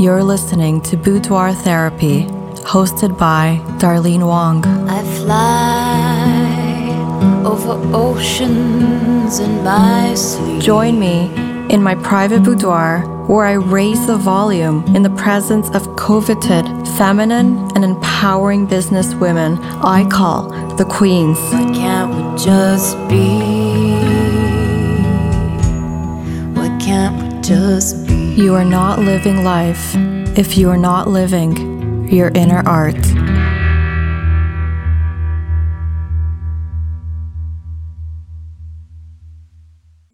You're listening to Boudoir Therapy, hosted by Darlene Wong. I fly over oceans in my sleep. Join me in my private boudoir where I raise the volume in the presence of coveted, feminine, and empowering business women I call the queens. Why can't we just be? Why can't we just be? You are not living life if you are not living your inner art.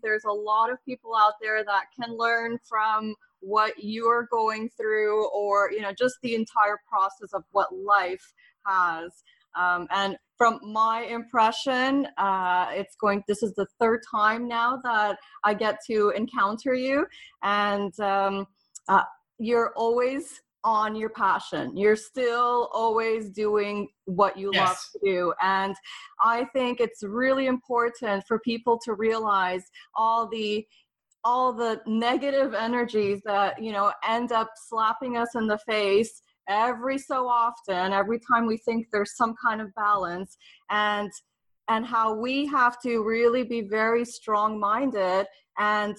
there's a lot of people out there that can learn from what you're going through or you know just the entire process of what life has um, and from my impression uh, it's going this is the third time now that i get to encounter you and um, uh, you're always on your passion. You're still always doing what you Yes. love to do. And I think it's really important for people to realize all the all the negative energies that, you know, end up slapping us in the face every so often, every time we think there's some kind of balance and and how we have to really be very strong minded and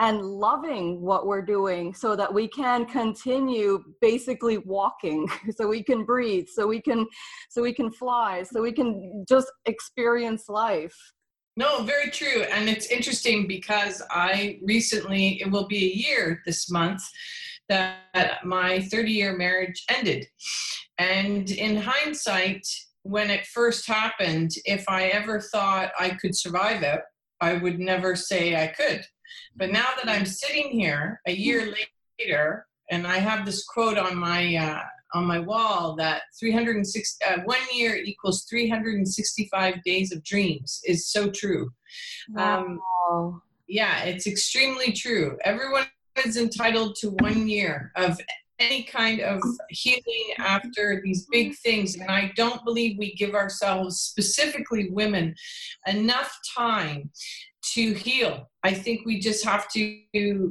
and loving what we're doing so that we can continue basically walking so we can breathe so we can so we can fly so we can just experience life No, very true. And it's interesting because I recently, it will be a year this month that my 30 year marriage ended. And in hindsight, when it first happened, if I ever thought I could survive it, I would never say I could. But now that I'm sitting here a year later, and I have this quote on my uh, on my wall that 306 uh, one year equals 365 days of dreams is so true. Um, Wow. yeah, it's extremely true. Everyone is entitled to one year of any kind of healing after these big things. And I don't believe we give ourselves, specifically women, enough time to heal. I think we just have to,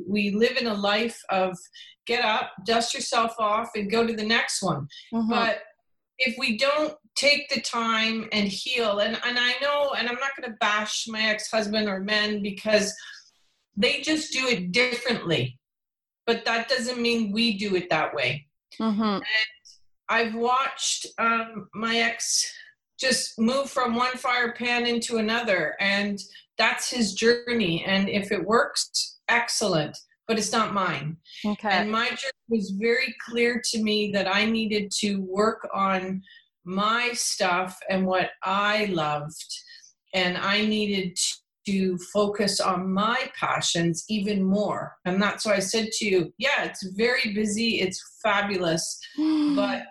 we live in a life of get up, dust yourself off, and go to the next one Mhm. but if we don't take the time and heal and, and i know and i'm not going to bash my ex-husband or men because they just do it differently but that doesn't mean we do it that way Mhm. i've watched um, my ex just move from one fire pan into another and that's his journey and if it works excellent but it's not mine okay and my journey was very clear to me that I needed to work on my stuff and what I loved. And I needed to focus on my passions even more. And that's why I said to you, yeah, it's very busy, it's fabulous. But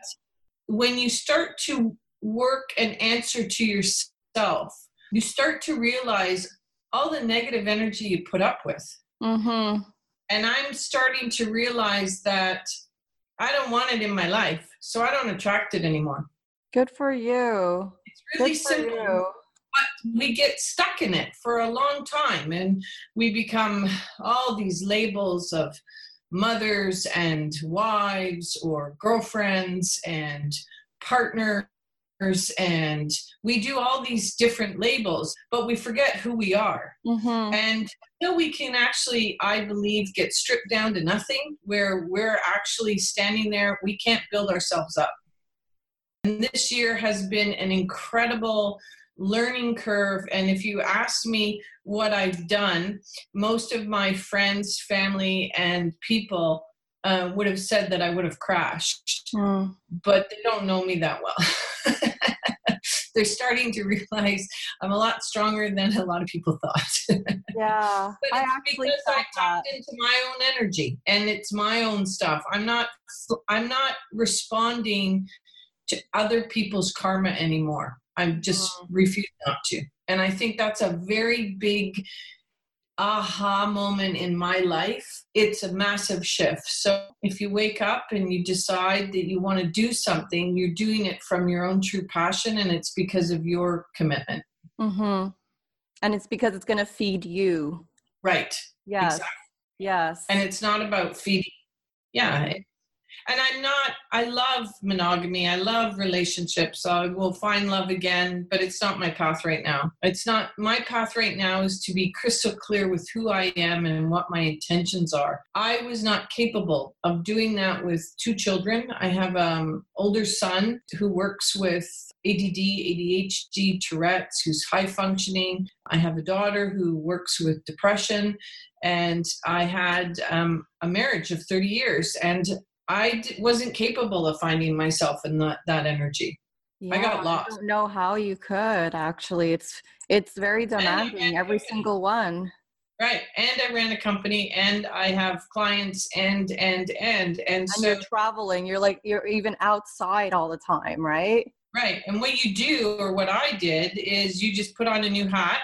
when you start to work and answer to yourself, you start to realize all the negative energy you put up with Mhm. and I'm starting to realize that I don't want it in my life, so I don't attract it anymore. good for you It's really simple. you But we get stuck in it for a long time, and we become all these labels of mothers and wives, or girlfriends and partners. And we do all these different labels, but we forget who we are. Mhm. And until we can actually, I believe, get stripped down to nothing, where we're actually standing there, we can't build ourselves up. And this year has been an incredible learning curve. And if you ask me what I've done, most of my friends, family, and people uh, would have said that I would have crashed Mm. but they don't know me that well. They're starting to realize I'm a lot stronger than a lot of people thought. yeah but i actually because I felt that tapped into my own energy and it's my own stuff. I'm not I'm not responding to other people's karma anymore. I just Mm. refuse not to. And I think that's a very big aha moment in my life. It's a massive shift. So if you wake up and you decide that you want to do something, you're doing it from your own true passion and it's because of your commitment. Mm-hmm. And it's because it's going to feed you. Right. Yes. Exactly. Yes. And it's not about feeding yeah it, and I'm not, I love monogamy. I love relationships. I will find love again, but it's not my path right now. It's not, my path right now is to be crystal clear with who I am and what my intentions are. I was not capable of doing that with two children. I have an um, older son who works with ADD, ADHD, Tourette's, who's high functioning. I have a daughter who works with depression and I had um, a marriage of 30 years. And I d- wasn't capable of finding myself in that, that energy. Yeah, I got lost. I don't know how you could actually. It's it's very demanding. every single one. Right, and I ran a company, and I have clients, and and and and, and so you're traveling. You're like you're even outside all the time, right? Right, and what you do, or what I did, is you just put on a new hat,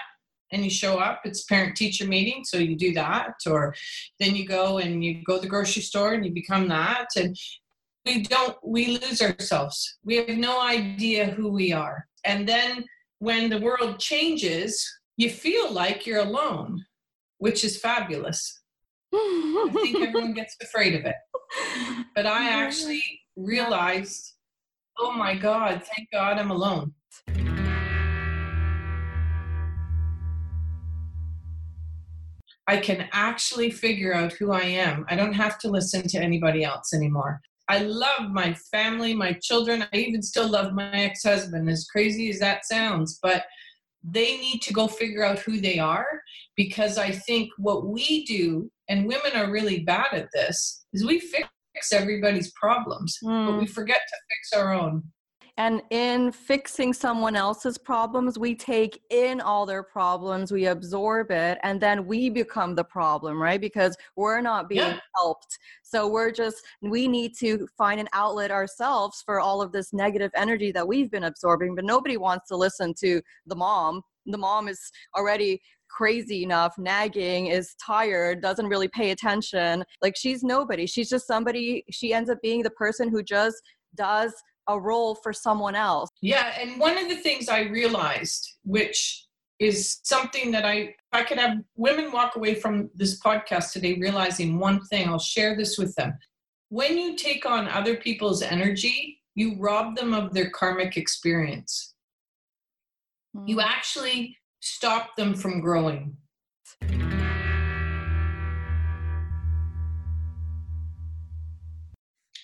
and you show up it's parent teacher meeting so you do that or then you go and you go to the grocery store and you become that and we don't we lose ourselves. We have no idea who we are. And then when the world changes you feel like you're alone which is fabulous. I think everyone gets afraid of it. But i actually realized oh my god thank god i'm alone I can actually figure out who I am. I don't have to listen to anybody else anymore. I love my family, my children. I even still love my ex husband, as crazy as that sounds. But they need to go figure out who they are because I think what we do, and women are really bad at this, is we fix everybody's problems, mm. but we hmm. forget to fix our own. And in fixing someone else's problems, we take in all their problems, we absorb it, and then we become the problem, right? Because we're not being yeah. helped. So we're just, we need to find an outlet ourselves for all of this negative energy that we've been absorbing. But nobody wants to listen to the mom. The mom is already crazy enough, nagging, is tired, doesn't really pay attention. Like she's nobody. She's just somebody, she ends up being the person who just does a role for someone else. Yeah, and one of the things I realized, which is something that I I could have women walk away from this podcast today realizing one thing. I'll share this with them. When you take on other people's energy, you rob them of their karmic experience. Mm. You actually stop them from growing.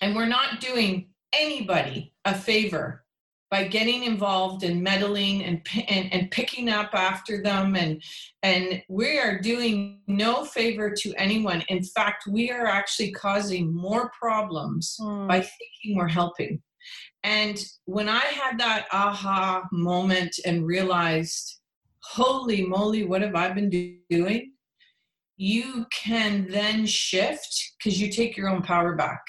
And we're not doing anybody a favor by getting involved and meddling and, and, and picking up after them and and we are doing no favor to anyone. In fact we are actually causing more problems mm. by thinking we're helping. And when i had that aha moment and realized holy moly what have i been do- doing? You can then shift because you take your own power back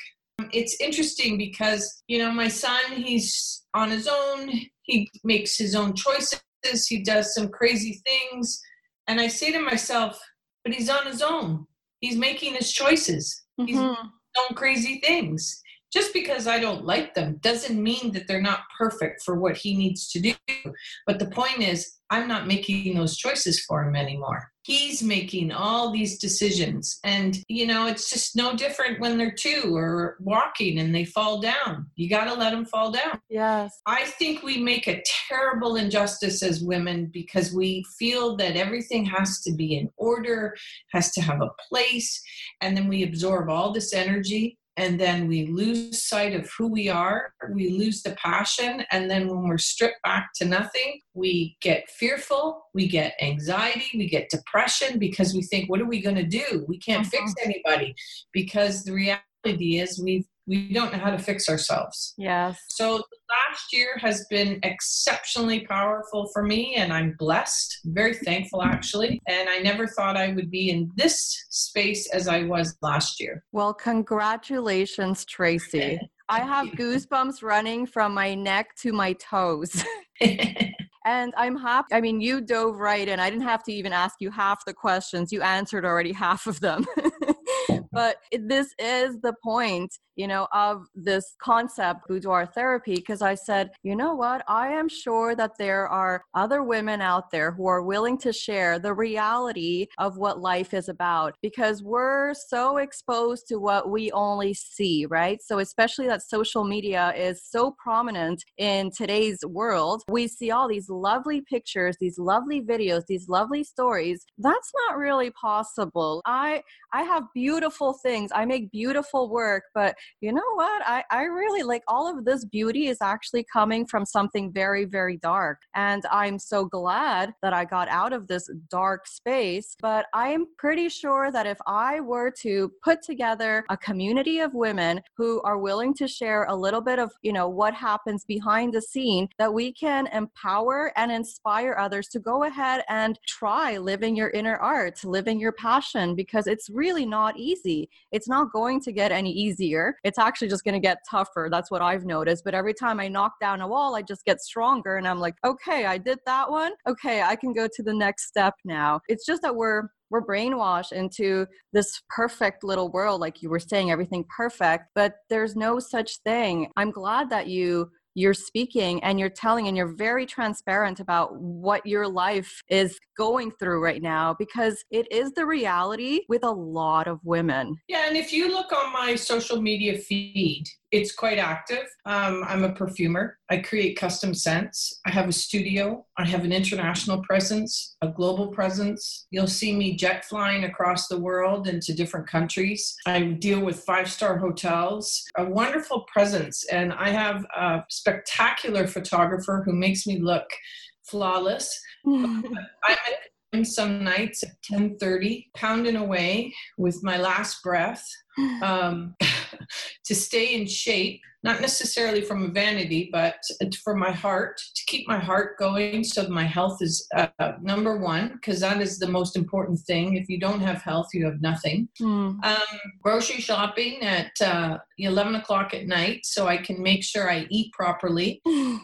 it's interesting because, you know, my son, he's on his own, he makes his own choices, he does some crazy things. And I say to myself, but he's on his own. He's making his choices. Mm-hmm. He's doing crazy things. Just because I don't like them doesn't mean that they're not perfect for what he needs to do. But the point is, I'm not making those choices for him anymore he's making all these decisions. And you know it's just no different when they're two or walking and they fall down. You got to let them fall down. Yes. I think we make a terrible injustice as women because we feel that everything has to be in order has to have a place and then we absorb all this energy and then we lose sight of who we are we lose the passion and then when we're stripped back to nothing we get fearful we get anxiety we get depression because we think what are we going to do we can't uh-huh. fix anybody because the reality is we've we don't know how to fix ourselves. Yes. So last year has been exceptionally powerful for me, and I'm blessed, very thankful actually. And I never thought I would be in this space as I was last year. Well, congratulations, Tracy. I have goosebumps running from my neck to my toes. and I'm happy. I mean, you dove right in. I didn't have to even ask you half the questions. You answered already half of them. But this is the point you know, of this concept, boudoir therapy, because I said, you know what? I am sure that there are other women out there who are willing to share the reality of what life is about because we're so exposed to what we only see, right? So, especially that social media is so prominent in today's world, we see all these lovely pictures, these lovely videos, these lovely stories. That's not really possible. I I have beautiful things. I make beautiful work, but you know what? I, I really like all of this beauty is actually coming from something very, very dark. And I'm so glad that I got out of this dark space. But I'm pretty sure that if I were to put together a community of women who are willing to share a little bit of, you know, what happens behind the scene, that we can empower and inspire others to go ahead and try living your inner art, living your passion, because it's really not easy. It's not going to get any easier it's actually just going to get tougher. That's what I've noticed. But every time I knock down a wall, I just get stronger. And I'm like, okay, I did that one. Okay, I can go to the next step now. It's just that we're we're brainwashed into this perfect little world like you were saying everything perfect but there's no such thing i'm glad that you you're speaking and you're telling and you're very transparent about what your life is going through right now because it is the reality with a lot of women. Yeah, and if you look on my social media feed, it's quite active. Um, I'm a perfumer. I create custom scents. I have a studio. I have an international presence, a global presence. You'll see me jet flying across the world into different countries. I deal with five star hotels, a wonderful presence. And I have a spectacular photographer who makes me look flawless. I'm some nights at 10:30, pounding away with my last breath um, to stay in shape not necessarily from a vanity, but for my heart, to keep my heart going so my health is uh, number one, because that is the most important thing. If you don't have health, you have nothing. Mm. Um, grocery shopping at uh, 11 o'clock at night so I can make sure I eat properly. and,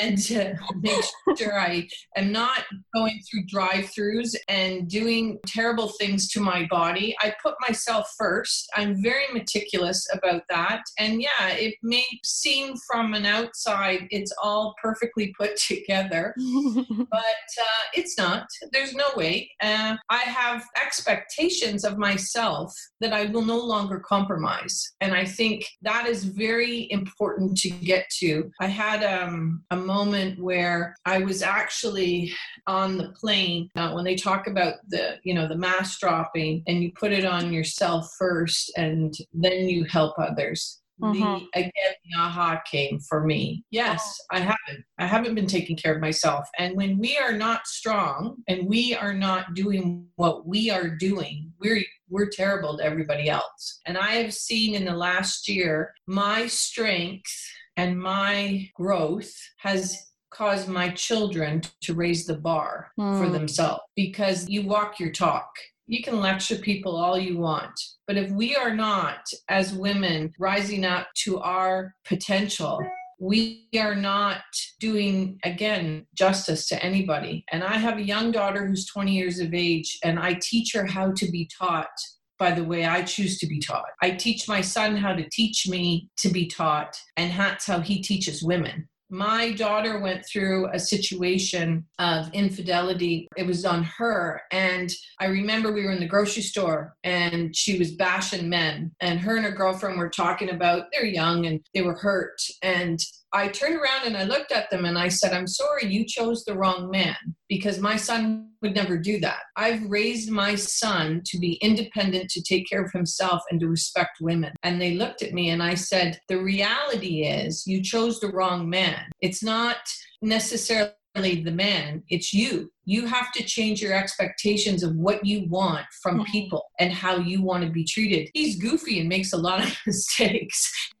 and uh, make sure I am not going through drive throughs and doing terrible things to my body. I put myself first. I'm very meticulous about that. And yeah, it may seem from an outside it's all perfectly put together, but uh, it's not. There's no way. Uh, I have expectations of myself that I will no longer compromise. And I think that is very important to get to. I had um, a moment where I was actually on the plane uh, when they talk about the, you know, the mask dropping and you put it on yourself first and then you help others. The again the aha came for me. Yes i haven't. I haven't been taking care of myself. And when we are not strong and we are not doing what we are doing we're we're terrible to everybody else. And i have seen in the last year my strength and my growth has caused my children to raise the bar mm. for themselves because you walk your talk you can lecture people all you want. But if we are not, as women, rising up to our potential, we are not doing, again, justice to anybody. And I have a young daughter who's 20 years of age, and I teach her how to be taught by the way I choose to be taught. I teach my son how to teach me to be taught, and that's how he teaches women my daughter went through a situation of infidelity. It was on her. And I remember we were in the grocery store and she was bashing men. And her and her girlfriend were talking about they're young and they were hurt. And I turned around and I looked at them and I said, I'm sorry, you chose the wrong man because my son would never do that. I've raised my son to be independent, to take care of himself, and to respect women. And they looked at me and I said, The reality is you chose the wrong man. It's not necessarily the man, it's you. You have to change your expectations of what you want from mm-hmm. people and how you want to be treated. He's goofy and makes a lot of mistakes.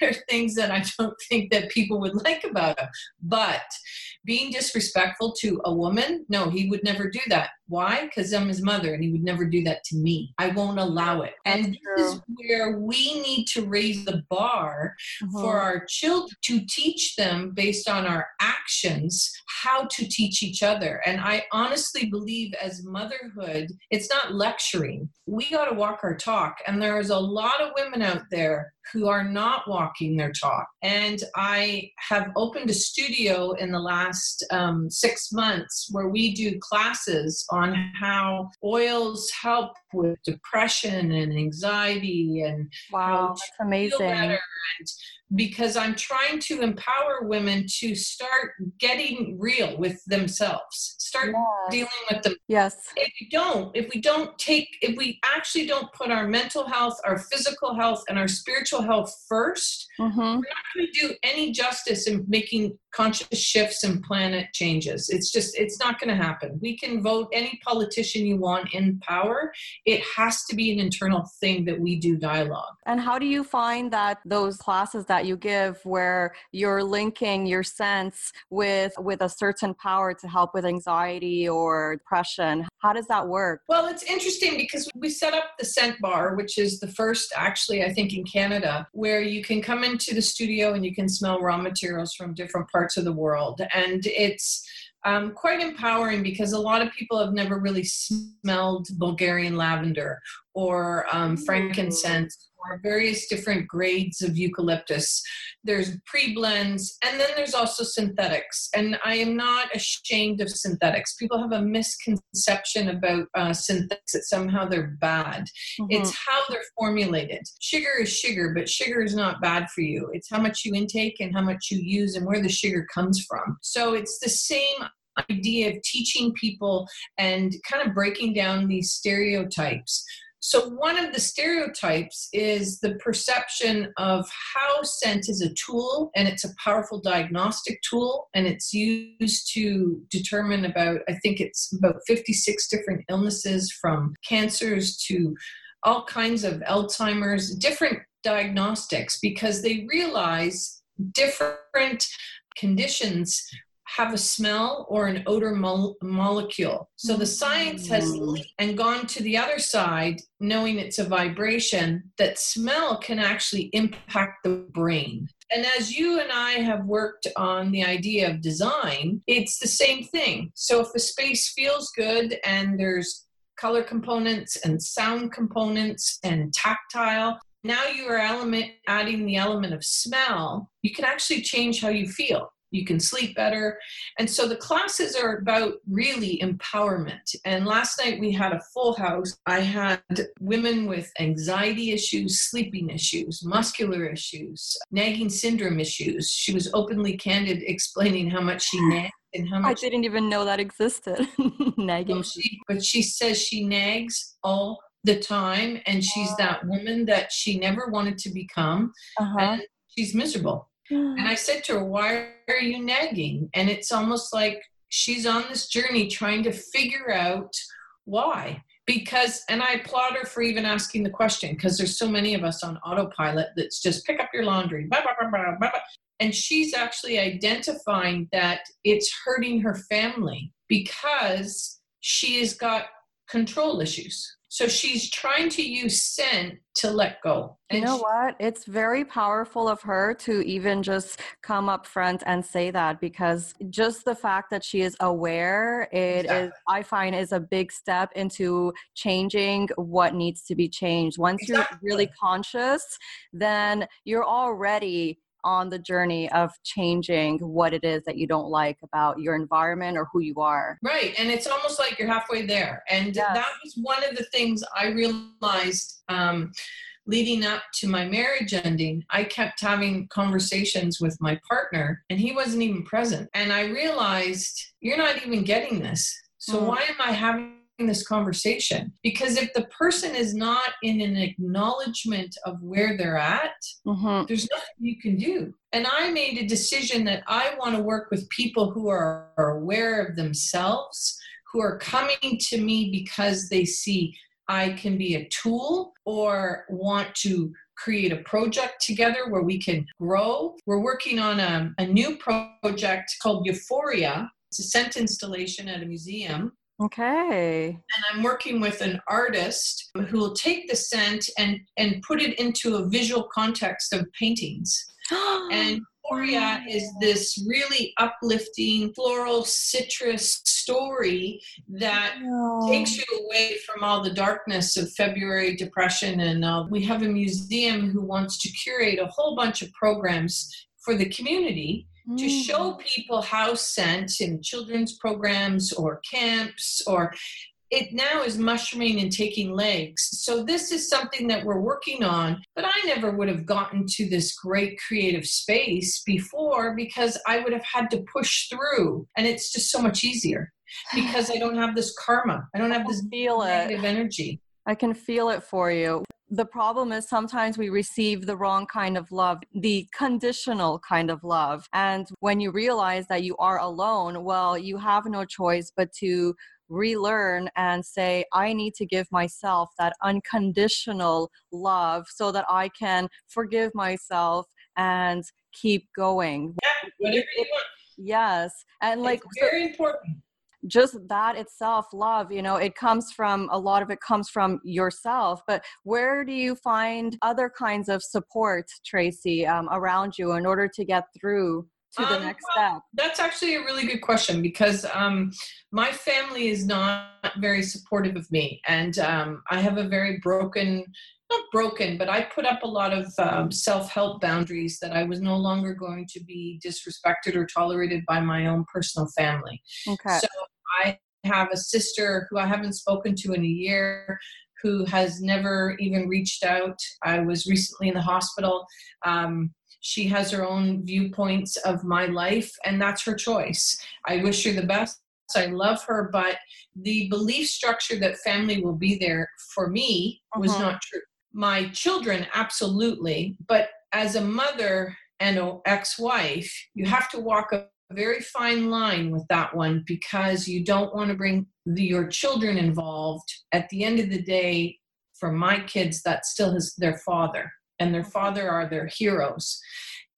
there are things that I don't think that people would like about him. But being disrespectful to a woman, no, he would never do that. Why? Because I'm his mother and he would never do that to me. I won't allow it. And this is where we need to raise the bar Mm-hmm. for our children to teach them based on our actions how to teach each other. And I honestly believe as motherhood, it's not lecturing. We got to walk our talk. And there's a lot of women out there who are not walking their talk. And I have opened a studio in the last um, six months where we do classes on how oils help with depression and anxiety and Wow, that's feel amazing. better and because I'm trying to empower women to start getting real with themselves, start Yes. dealing with them. Yes. If we don't, if we don't take, if we actually don't put our mental health, our physical health, and our spiritual health first, Mm-hmm. we're not going to do any justice in making conscious shifts and planet changes. It's just, it's not going to happen. We can vote any politician you want in power. It has to be an internal thing that we do dialogue. And how do you find that those classes that you give where you're linking your scents with with a certain power to help with anxiety or depression? How does that work? Well, it's interesting because we set up the scent bar, which is the first, actually, I think, in Canada, where you can come into the studio and you can smell raw materials from different parts of the world. And it's um, quite empowering because a lot of people have never really smelled Bulgarian lavender or um, frankincense various different grades of eucalyptus. There's pre blends, and then there's also synthetics. And I am not ashamed of synthetics. People have a misconception about uh, synthetics that somehow they're bad. Mhm. It's how they're formulated. Sugar is sugar, but sugar is not bad for you. It's how much you intake and how much you use and where the sugar comes from. So it's the same idea of teaching people and kind of breaking down these stereotypes. So, one of the stereotypes is the perception of how scent is a tool and it's a powerful diagnostic tool and it's used to determine about, I think it's about 56 different illnesses from cancers to all kinds of Alzheimer's, different diagnostics because they realize different conditions have a smell or an odor mol- molecule. So the mm. science has leaped and gone to the other side, knowing it's a vibration, that smell can actually impact the brain. And as you and I have worked on the idea of design, it's the same thing. So if a space feels good and there's color components and sound components and tactile, now you are element adding the element of smell, you can actually change how you feel you can sleep better. And so the classes are about really empowerment. And last night we had a full house. I had women with anxiety issues, sleeping issues, muscular issues, nagging syndrome issues. She was openly candid explaining how much she nagged and how much I didn't even know that existed. Nagging. but she, but she says she nags all the time and she's that woman that she never wanted to become Uh-huh. and she's miserable and I said to her, Why are you nagging? And it's almost like she's on this journey trying to figure out why. Because, and I applaud her for even asking the question because there's so many of us on autopilot that's just pick up your laundry, blah, blah, blah, blah, and she's actually identifying that it's hurting her family because she has got control issues. So she's trying to use scent to let go. You know what? It's very powerful of her to even just come up front and say that because just the fact that she is aware, it is Exactly. I find is a big step into changing what needs to be changed. Once Exactly. you're really conscious, then you're already on the journey of changing what it is that you don't like about your environment or who you are. Right. And it's almost like you're halfway there. And Yes. that was one of the things I realized um, leading up to my marriage ending. I kept having conversations with my partner, and he wasn't even present. And I realized, you're not even getting this. So Mm. why am I having this conversation? Because if the person is not in an acknowledgement of where they're at, Mhm. there's nothing you can do. And I made a decision that I want to work with people who are, are aware of themselves, who are coming to me because they see I can be a tool or want to create a project together where we can grow. We're working on a, a new project called Euphoria. It's a scent installation at a museum Okay. And I'm working with an artist who will take the scent and, and put it into a visual context of paintings. and Euphoria is this really uplifting floral citrus story that takes you away from all the darkness of February depression. And uh, we have a museum who wants to curate a whole bunch of programs for the community to show mm. people how scent in children's programs or camps or it now is mushrooming and taking legs. So this is something that we're working on, but I never would have gotten to this great creative space before because I would have had to push through and it's just so much easier because I don't have this karma. I don't have this feel negative it. energy. I can feel it for you. The problem is sometimes we receive the wrong kind of love, the conditional kind of love. And when you realize that you are alone, well, you have no choice but to relearn and say, I need to give myself that unconditional love so that I can forgive myself and keep going. Yeah, whatever you want. Yes. And like, it's very important. Just that itself love you know it comes from a lot of it comes from yourself but where do you find other kinds of support tracy um, around you in order to get through to the Um, next well, step That's actually a really good question because um, my family is not very supportive of me, and um, I have a very broken, not broken, but I put up a lot of um, self-help boundaries that I was no longer going to be disrespected or tolerated by my own personal family. okay So I have a sister who I haven't spoken to in a year who has never even reached out. I was recently in the hospital. Um, she has her own viewpoints of my life, and that's her choice. I wish her the best. I love her, but the belief structure that family will be there for me was Mhm. not true. My children, absolutely, but as a mother and an ex wife, you have to walk a very fine line with that one because you don't want to bring the, your children involved. At the end of the day, for my kids, that still is their father, and their father are their heroes.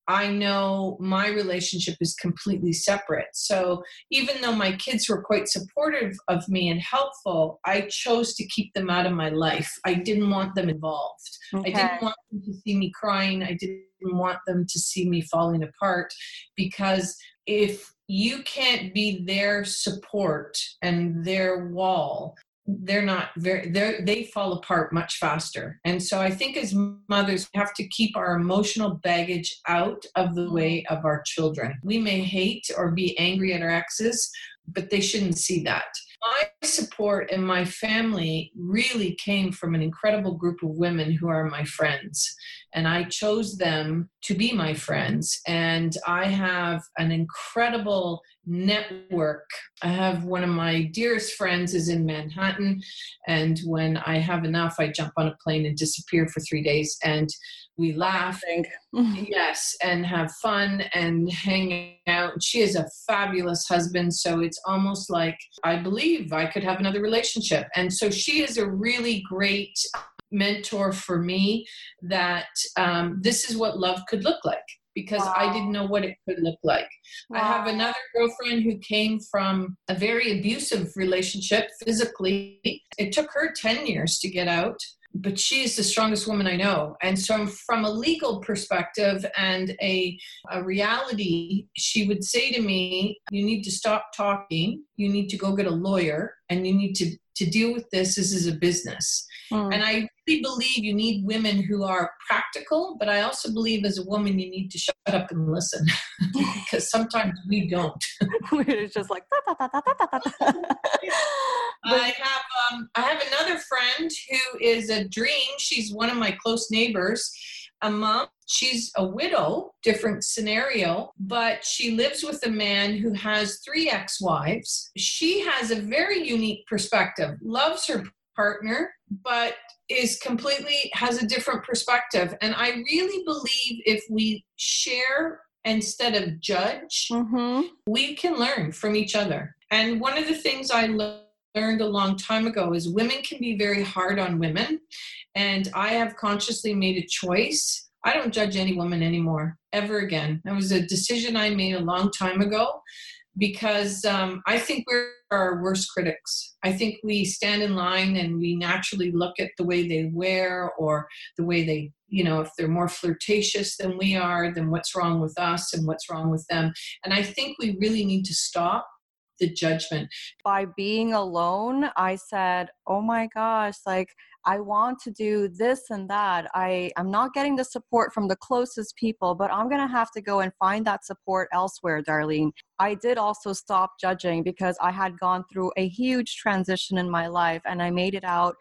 I know my relationship is completely separate. So even though my kids were quite supportive of me and helpful, I chose to keep them out of my life. I didn't want them involved. okay I didn't want them to see me crying. I didn't want them to see me falling apart because if you can't be their support and their wall, they're not very they they fall apart much faster. And so i think as mothers we have to keep our emotional baggage out of the way of our children. We may hate or be angry at our exes but they shouldn't see that. My support and my family really came from an incredible group of women who are my friends and i chose them to be my friends. And i have an incredible network. I have one of my dearest friends is in manhattan and when i have enough i jump on a plane and disappear for three days and we laugh. Yes and have fun and hang out. She is a fabulous husband so it's almost like i believe i could have another relationship. And so she is a really great mentor for me that um, this is what love could look like because i didn't know what it could look like I have another girlfriend who came from a very abusive relationship physically. It took her 10 years to get out, but she is the strongest woman I know. And so, from a legal perspective and a, a reality, she would say to me, You need to stop talking, you need to go get a lawyer, and you need to, to deal with this. This is a business. Hmm. And I really believe you need women who are practical, but I also believe as a woman, you need to shut up and listen because sometimes we don't. it's just like da, da, da. I have um, I have another friend who is a dream. She's one of my close neighbors. A mom. She's a widow, different scenario, but she lives with a man who has three ex-wives. She has a very unique perspective. Loves her partner, but is completely has a different perspective. And I really believe if we share instead of judge, Mhm. we can learn from each other. And one of the things I learned a long time ago is women can be very hard on women. And I have consciously made a choice. I don't judge any woman anymore, ever again. That was a decision I made a long time ago because um, I think we're our worst critics. I think we stand in line and we naturally look at the way they wear or the way they, you know, if they're more flirtatious than we are, then what's wrong with us and what's wrong with them. And I think we really need to stop the judgment. By being alone, I said, oh my gosh, like I want to do this and that. I, I'm not getting the support from the closest people, but I'm going to have to go and find that support elsewhere, Darlene. I did also stop judging because I had gone through a huge transition in my life and I made it out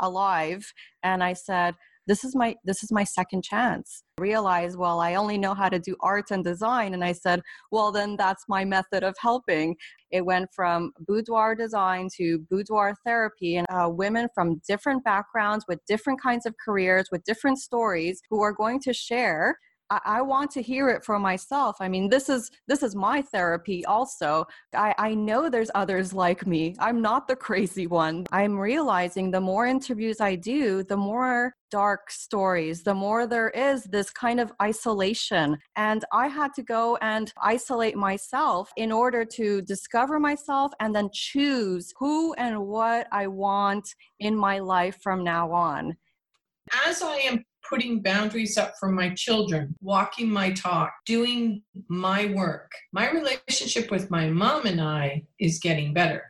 alive. And I said, this is my this is my second chance. Realize well i only know how to do art and design. And i said well then that's my method of helping. It went from boudoir design to boudoir therapy and uh, women from different backgrounds with different kinds of careers with different stories who are going to share I, I want to hear it for myself. I mean, this is this is my therapy also. I, I know there's others like me. I'm not the crazy one. I'm realizing the more interviews I do, the more dark stories, the more there is this kind of isolation. And I had to go and isolate myself in order to discover myself and then choose who and what I want in my life from now on. As I am putting boundaries up for my children, walking my talk, doing my work. My relationship with my mom and I is getting better.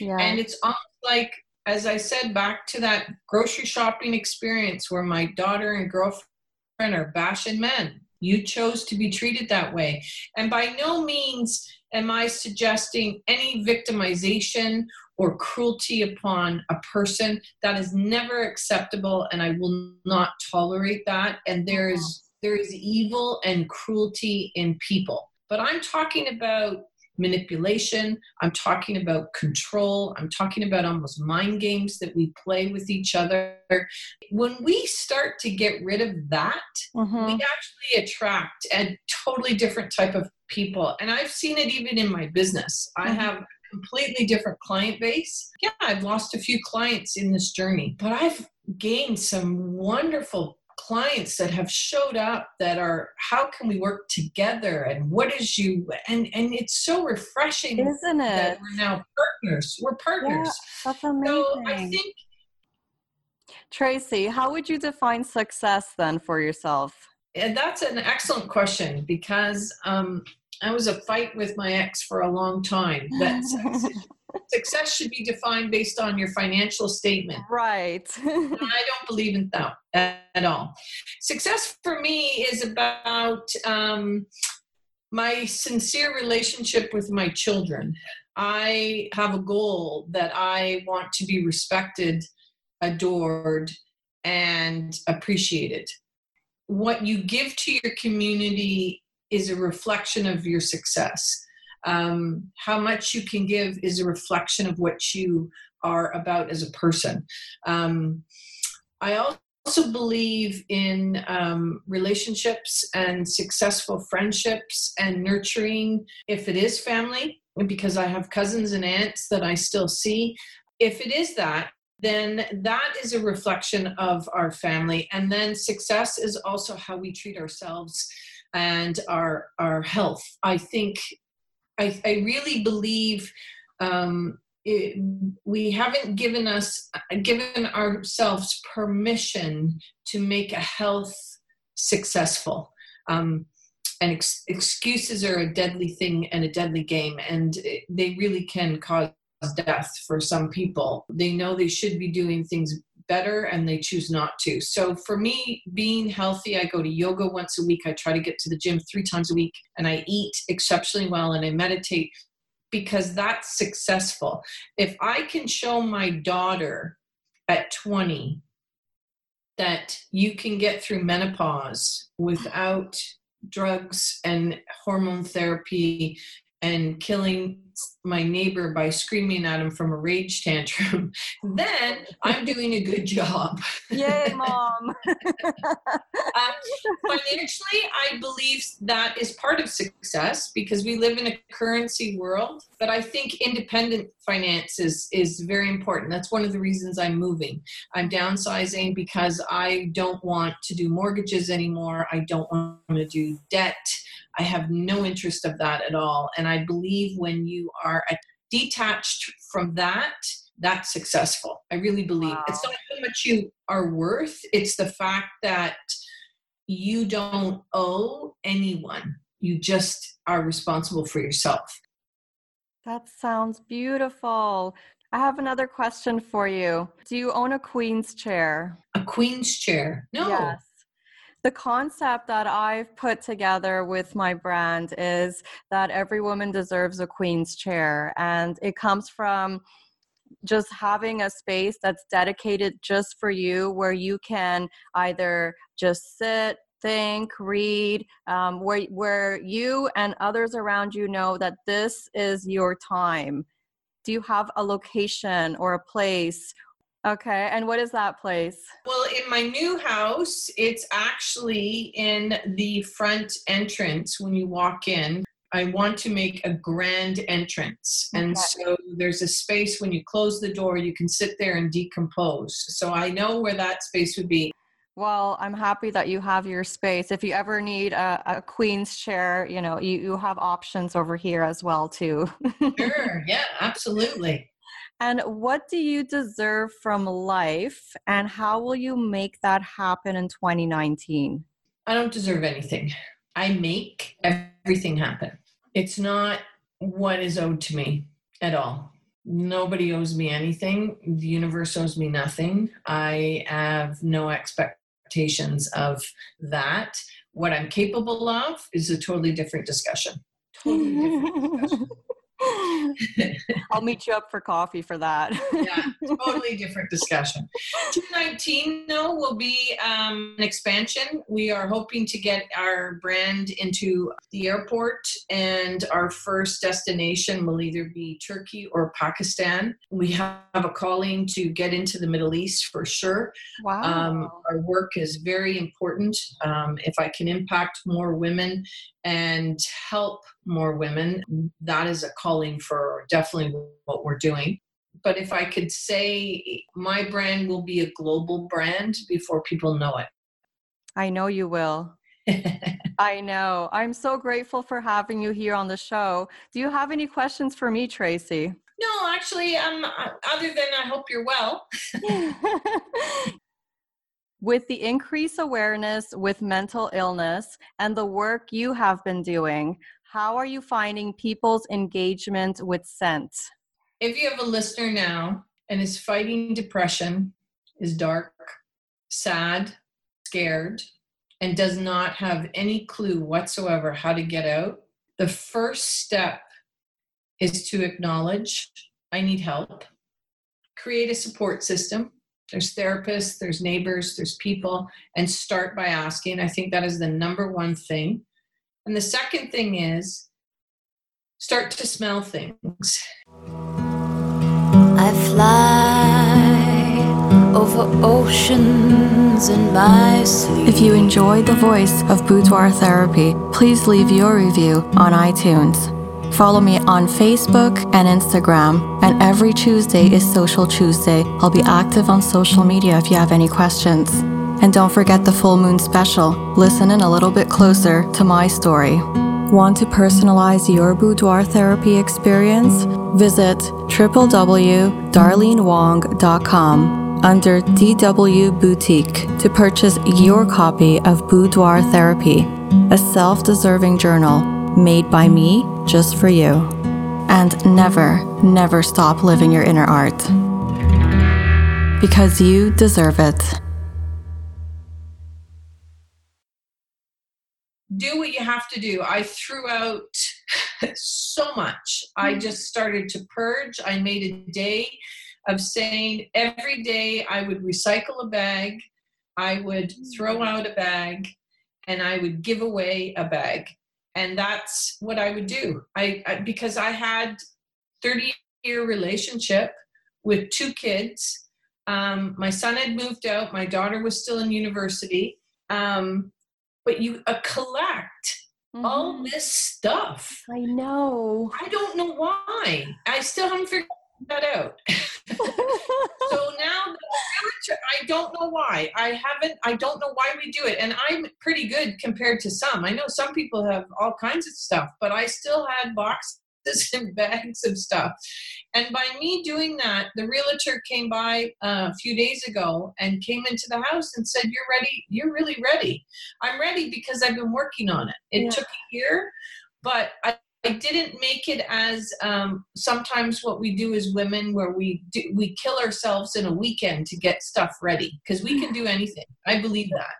Yeah. And it's almost like, as I said, back to that grocery shopping experience where my daughter and girlfriend are bashing men. You chose to be treated that way. And by no means am I suggesting any victimization or cruelty upon a person that is never acceptable and i will not tolerate that. And there is there is evil and cruelty in people. But i'm talking about manipulation. I'm talking about control. I'm talking about almost mind games that we play with each other. When we start to get rid of that mm-hmm. we actually attract a totally different type of people. And i've seen it even in my business. Mm-hmm. i have completely different client base. Yeah, I've lost a few clients in this journey, but I've gained some wonderful clients that have showed up that are how can we work together and what is you? And and it's so refreshing isn't it? that we're now partners. We're partners. Yeah, that's amazing so i think tracy how would you define success then for yourself? And that's an excellent question because um, that was a fight with my ex for a long time. That success should be defined based on your financial statement. Right. I don't believe in that at all. Success for me is about um, my sincere relationship with my children. I have a goal that I want to be respected, adored, and appreciated. What you give to your community is a reflection of your success. Um, how much you can give is a reflection of what you are about as a person. Um, I also believe in um, relationships and successful friendships and nurturing, if it is family, because I have cousins and aunts that I still see. If it is that, then that is a reflection of our family. And then success is also how we treat ourselves and our our health. I think I, I really believe um, it, we haven't given us given ourselves permission to make a health successful. Um, and ex- excuses are a deadly thing and a deadly game, and they really can cause death for some people. They know they should be doing things better and they choose not to. So for me, being healthy, I go to yoga once a week. I try to get to the gym three times a week and I eat exceptionally well and I meditate because that's successful. If I can show my daughter at 20 that you can get through menopause without drugs and hormone therapy and killing my neighbor by screaming at him from a rage tantrum, then I'm doing a good job. Yay, mom. uh, financially, I believe that is part of success because we live in a currency world. But I think independent finance is, is very important. That's one of the reasons I'm moving. I'm downsizing because I don't want to do mortgages anymore. I don't want to do debt. I have no interest of that at all. And I believe when you are detached from that, that's successful. I really believe wow. it's not how much you are worth, it's the fact that you don't owe anyone. You just are responsible for yourself. That sounds beautiful. I have another question for you. Do you own a queen's chair? A queen's chair? No. Yes. The concept that I've put together with my brand is that every woman deserves a queen's chair. And it comes from just having a space that's dedicated just for you where you can either just sit think read um, where where you and others around you know that this is your time do you have a location or a place okay and what is that place well in my new house it's actually in the front entrance when you walk in I want to make a grand entrance. And so there's a space when you close the door, you can sit there and decompose. So I know where that space would be. Well, I'm happy that you have your space. If you ever need a, a queen's chair, you know, you, you have options over here as well too. sure. Yeah, absolutely. And what do you deserve from life and how will you make that happen in 2019? I don't deserve anything. I make everything happen. It's not what is owed to me at all. Nobody owes me anything. The universe owes me nothing. I have no expectations of that. What I'm capable of is a totally different discussion. Totally different discussion. I'll meet you up for coffee for that. yeah, totally different discussion. 2019, though, will be um, an expansion. We are hoping to get our brand into the airport, and our first destination will either be Turkey or Pakistan. We have a calling to get into the Middle East for sure. Wow. Um, our work is very important. Um, if I can impact more women and help more women. That is a calling for definitely what we're doing. But if I could say my brand will be a global brand before people know it. I know you will. I know. I'm so grateful for having you here on the show. Do you have any questions for me, Tracy? No, actually, um, other than I hope you're well. with the increased awareness with mental illness and the work you have been doing, how are you finding people's engagement with scent? If you have a listener now and is fighting depression, is dark, sad, scared, and does not have any clue whatsoever how to get out, the first step is to acknowledge I need help, create a support system there's therapists, there's neighbors, there's people, and start by asking. I think that is the number one thing. And the second thing is start to smell things. I fly over oceans in my sleep. If you enjoyed the voice of Boudoir Therapy, please leave your review on iTunes. Follow me on Facebook and Instagram. And every Tuesday is Social Tuesday. I'll be active on social media if you have any questions. And don't forget the full moon special. Listen in a little bit closer to my story. Want to personalize your boudoir therapy experience? Visit www.darlenewong.com under DW Boutique to purchase your copy of Boudoir Therapy, a self deserving journal made by me just for you. And never, never stop living your inner art. Because you deserve it. Do what you have to do. I threw out so much. I hmm. just started to purge. I made a day of saying every day I would recycle a bag, I would throw hmm. out a bag, and I would give away a bag and that's what i would do. I, I, because i had 30 year relationship with two kids. Um, my son had moved out. My daughter was still in university. Um, but you uh, collect mm-hmm. all this stuff. I know. I don't know why. I still haven't figured that out. so don't know why. I haven't, I don't know why we do it. And I'm pretty good compared to some. I know some people have all kinds of stuff, but I still had boxes and bags of stuff. And by me doing that, the realtor came by uh, a few days ago and came into the house and said, You're ready. You're really ready. I'm ready because I've been working on it. It yeah. took a year, but I I didn't make it as um, sometimes what we do as women, where we do, we kill ourselves in a weekend to get stuff ready because we can do anything. I believe that.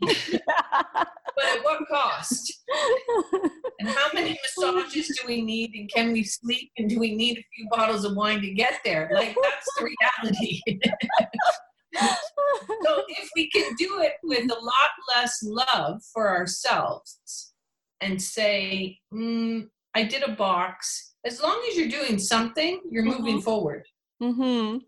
but at what cost? and how many massages do we need? And can we sleep? And do we need a few bottles of wine to get there? Like that's the reality. so if we can do it with a lot less love for ourselves and say, mm, I did a box, as long as you're doing something, you're mm-hmm. moving forward. Mm-hmm.